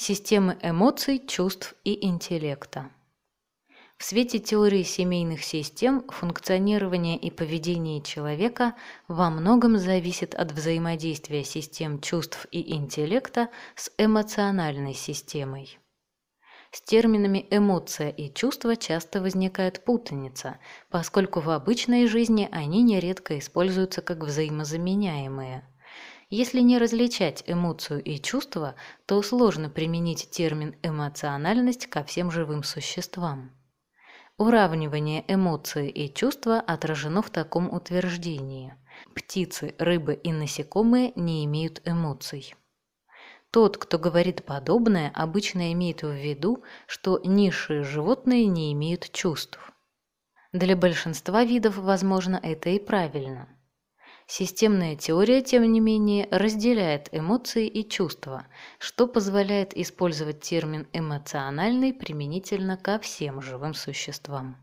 Системы эмоций, чувств и интеллекта. В свете теории семейных систем функционирование и поведение человека во многом зависит от взаимодействия систем чувств и интеллекта с эмоциональной системой. С терминами «эмоция» и «чувство» часто возникает путаница, поскольку в обычной жизни они нередко используются как взаимозаменяемые – если не различать эмоцию и чувство, то сложно применить термин «эмоциональность» ко всем живым существам. Уравнивание эмоции и чувства отражено в таком утверждении. Птицы, рыбы и насекомые не имеют эмоций. Тот, кто говорит подобное, обычно имеет в виду, что низшие животные не имеют чувств. Для большинства видов, возможно, это и правильно – Системная теория, тем не менее, разделяет эмоции и чувства, что позволяет использовать термин «эмоциональный» применительно ко всем живым существам.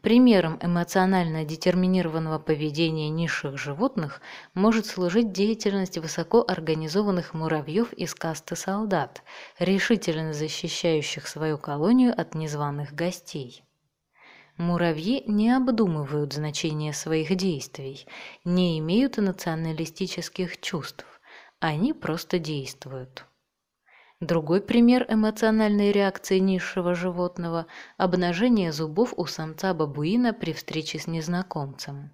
Примером эмоционально детерминированного поведения низших животных может служить деятельность высокоорганизованных муравьев из касты солдат, решительно защищающих свою колонию от незваных гостей. Муравьи не обдумывают значение своих действий, не имеют националистических чувств, они просто действуют. Другой пример эмоциональной реакции низшего животного – обнажение зубов у самца-бабуина при встрече с незнакомцем.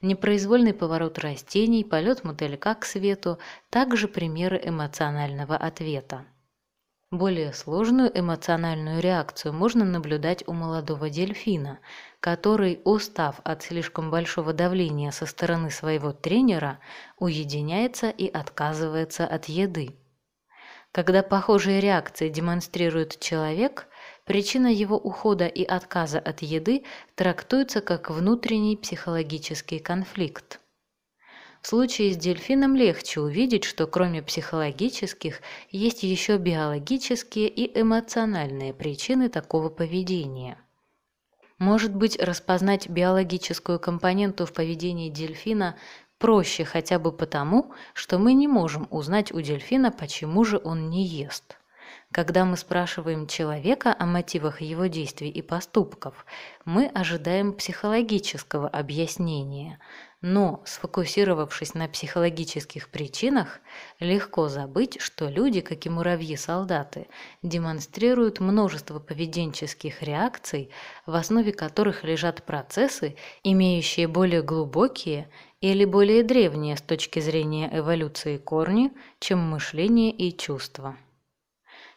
Непроизвольный поворот растений, полет мотылька к свету – также примеры эмоционального ответа. Более сложную эмоциональную реакцию можно наблюдать у молодого дельфина, который, устав от слишком большого давления со стороны своего тренера, уединяется и отказывается от еды. Когда похожие реакции демонстрирует человек, причина его ухода и отказа от еды трактуется как внутренний психологический конфликт. В случае с дельфином легче увидеть, что кроме психологических есть еще биологические и эмоциональные причины такого поведения. Может быть, распознать биологическую компоненту в поведении дельфина проще хотя бы потому, что мы не можем узнать у дельфина, почему же он не ест. Когда мы спрашиваем человека о мотивах его действий и поступков, мы ожидаем психологического объяснения, но, сфокусировавшись на психологических причинах, легко забыть, что люди, как и муравьи-солдаты, демонстрируют множество поведенческих реакций, в основе которых лежат процессы, имеющие более глубокие или более древние с точки зрения эволюции корни, чем мышление и чувства.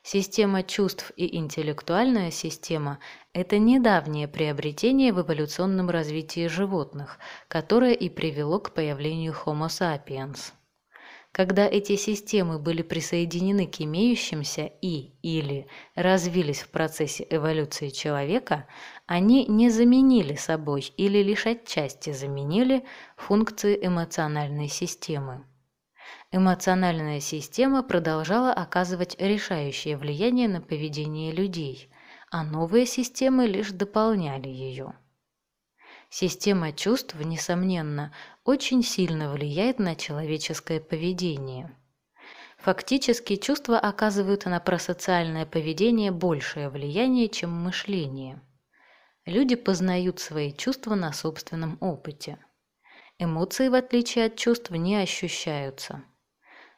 Система чувств и интеллектуальная система – это недавнее приобретение в эволюционном развитии животных, которое и привело к появлению Homo sapiens. Когда эти системы были присоединены к имеющимся и или развились в процессе эволюции человека, они не заменили собой или лишь отчасти заменили функции эмоциональной системы эмоциональная система продолжала оказывать решающее влияние на поведение людей, а новые системы лишь дополняли ее. Система чувств, несомненно, очень сильно влияет на человеческое поведение. Фактически чувства оказывают на просоциальное поведение большее влияние, чем мышление. Люди познают свои чувства на собственном опыте. Эмоции, в отличие от чувств, не ощущаются –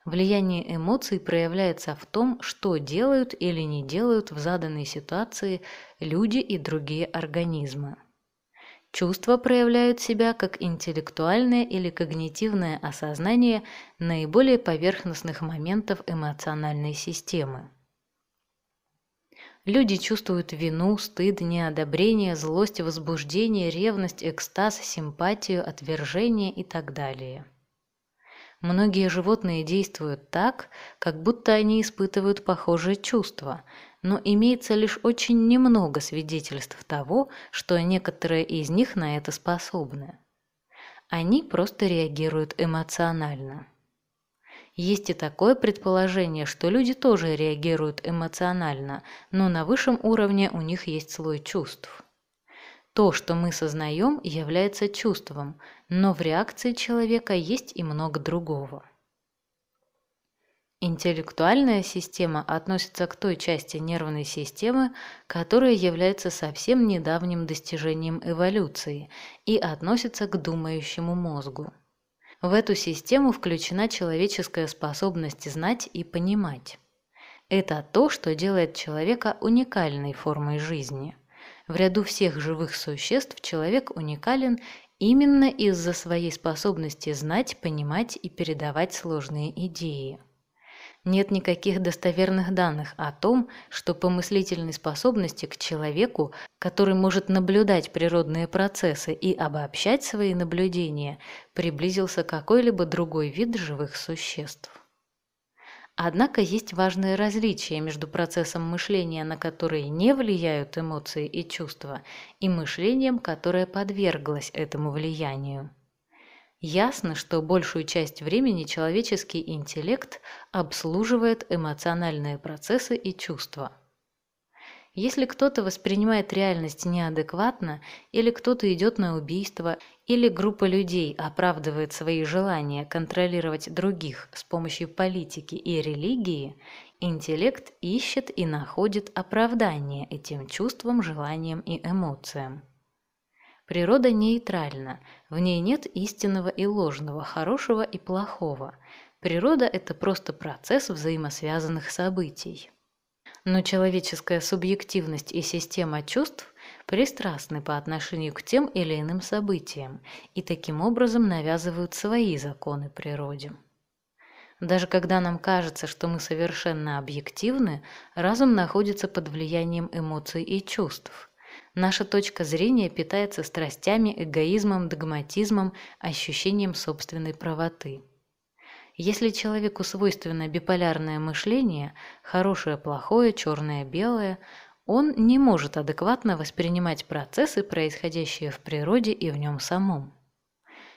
Влияние эмоций проявляется в том, что делают или не делают в заданной ситуации люди и другие организмы. Чувства проявляют себя как интеллектуальное или когнитивное осознание наиболее поверхностных моментов эмоциональной системы. Люди чувствуют вину, стыд, неодобрение, злость, возбуждение, ревность, экстаз, симпатию, отвержение и так далее. Многие животные действуют так, как будто они испытывают похожие чувства, но имеется лишь очень немного свидетельств того, что некоторые из них на это способны. Они просто реагируют эмоционально. Есть и такое предположение, что люди тоже реагируют эмоционально, но на высшем уровне у них есть слой чувств. То, что мы сознаем, является чувством, но в реакции человека есть и много другого. Интеллектуальная система относится к той части нервной системы, которая является совсем недавним достижением эволюции и относится к думающему мозгу. В эту систему включена человеческая способность знать и понимать. Это то, что делает человека уникальной формой жизни. В ряду всех живых существ человек уникален именно из-за своей способности знать, понимать и передавать сложные идеи. Нет никаких достоверных данных о том, что по мыслительной способности к человеку, который может наблюдать природные процессы и обобщать свои наблюдения, приблизился какой-либо другой вид живых существ. Однако есть важное различие между процессом мышления, на который не влияют эмоции и чувства, и мышлением, которое подверглось этому влиянию. Ясно, что большую часть времени человеческий интеллект обслуживает эмоциональные процессы и чувства. Если кто-то воспринимает реальность неадекватно, или кто-то идет на убийство, или группа людей оправдывает свои желания контролировать других с помощью политики и религии, интеллект ищет и находит оправдание этим чувствам, желаниям и эмоциям. Природа нейтральна, в ней нет истинного и ложного, хорошего и плохого. Природа – это просто процесс взаимосвязанных событий. Но человеческая субъективность и система чувств пристрастны по отношению к тем или иным событиям и таким образом навязывают свои законы природе. Даже когда нам кажется, что мы совершенно объективны, разум находится под влиянием эмоций и чувств. Наша точка зрения питается страстями, эгоизмом, догматизмом, ощущением собственной правоты. Если человеку свойственно биполярное мышление, хорошее – плохое, черное – белое, он не может адекватно воспринимать процессы, происходящие в природе и в нем самом.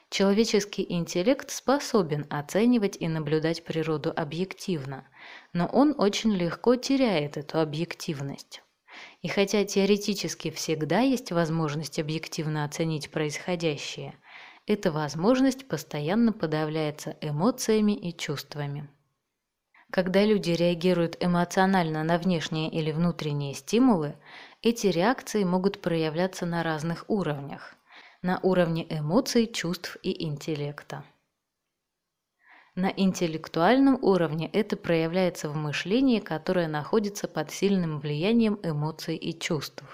Человеческий интеллект способен оценивать и наблюдать природу объективно, но он очень легко теряет эту объективность. И хотя теоретически всегда есть возможность объективно оценить происходящее, эта возможность постоянно подавляется эмоциями и чувствами. Когда люди реагируют эмоционально на внешние или внутренние стимулы, эти реакции могут проявляться на разных уровнях. На уровне эмоций, чувств и интеллекта. На интеллектуальном уровне это проявляется в мышлении, которое находится под сильным влиянием эмоций и чувств.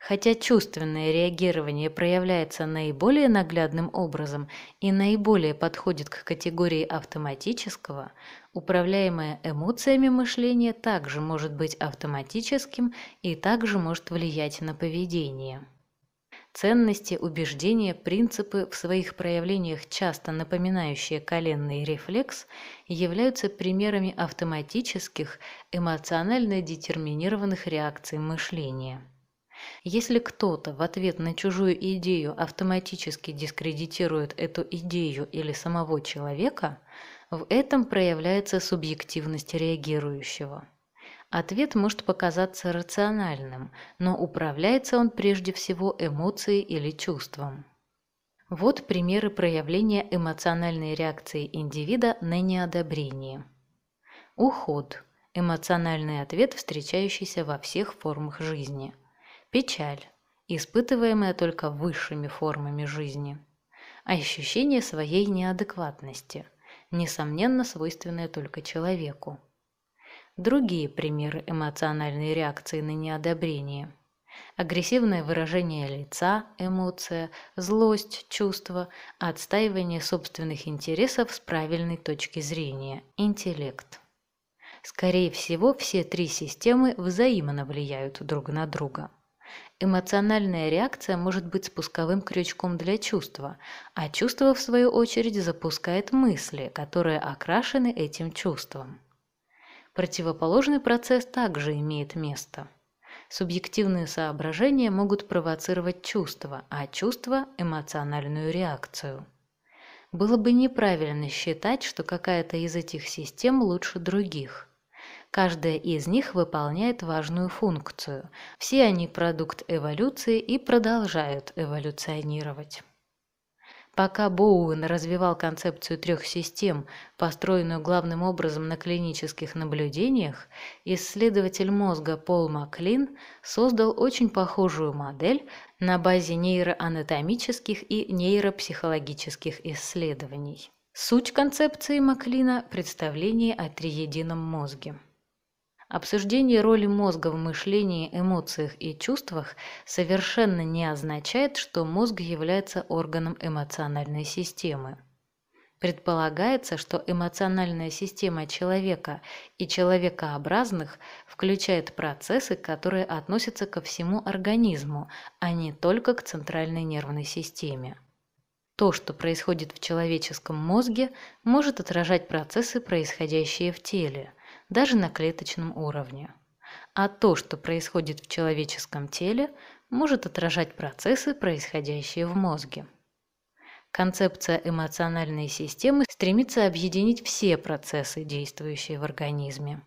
Хотя чувственное реагирование проявляется наиболее наглядным образом и наиболее подходит к категории автоматического, управляемое эмоциями мышление также может быть автоматическим и также может влиять на поведение. Ценности, убеждения, принципы, в своих проявлениях часто напоминающие коленный рефлекс, являются примерами автоматических, эмоционально детерминированных реакций мышления. Если кто-то в ответ на чужую идею автоматически дискредитирует эту идею или самого человека, в этом проявляется субъективность реагирующего. Ответ может показаться рациональным, но управляется он прежде всего эмоцией или чувством. Вот примеры проявления эмоциональной реакции индивида на неодобрение. Уход – эмоциональный ответ, встречающийся во всех формах жизни. Печаль – испытываемая только высшими формами жизни. Ощущение своей неадекватности – несомненно свойственное только человеку. Другие примеры эмоциональной реакции на неодобрение. Агрессивное выражение лица, эмоция, злость, чувство, отстаивание собственных интересов с правильной точки зрения, интеллект. Скорее всего, все три системы взаимно влияют друг на друга. Эмоциональная реакция может быть спусковым крючком для чувства, а чувство, в свою очередь, запускает мысли, которые окрашены этим чувством. Противоположный процесс также имеет место. Субъективные соображения могут провоцировать чувства, а чувства – эмоциональную реакцию. Было бы неправильно считать, что какая-то из этих систем лучше других. Каждая из них выполняет важную функцию. Все они продукт эволюции и продолжают эволюционировать. Пока Боуэн развивал концепцию трех систем, построенную главным образом на клинических наблюдениях, исследователь мозга Пол Маклин создал очень похожую модель на базе нейроанатомических и нейропсихологических исследований. Суть концепции Маклина – представление о триедином мозге. Обсуждение роли мозга в мышлении, эмоциях и чувствах совершенно не означает, что мозг является органом эмоциональной системы. Предполагается, что эмоциональная система человека и человекообразных включает процессы, которые относятся ко всему организму, а не только к центральной нервной системе. То, что происходит в человеческом мозге, может отражать процессы, происходящие в теле – даже на клеточном уровне. А то, что происходит в человеческом теле, может отражать процессы, происходящие в мозге. Концепция эмоциональной системы стремится объединить все процессы, действующие в организме.